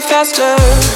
faster?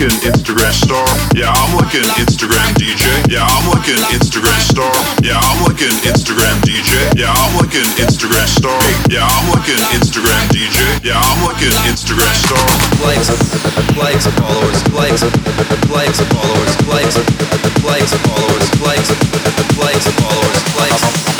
Like Instagram star. Yeah, I'm an Instagram DJ. Yeah, I'm an Instagram star. Yeah, I'm an Instagram DJ. Yeah, I'm an Instagram star. Yeah, I'm an Instagram DJ. Yeah, I'm an Instagram star. likes, likes, followers, likes, likes, followers, likes, likes, followers, likes, likes, followers, likes,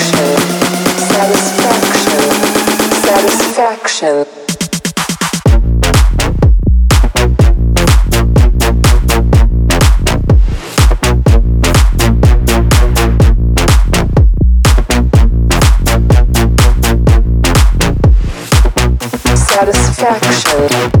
Reflection. Satisfaction.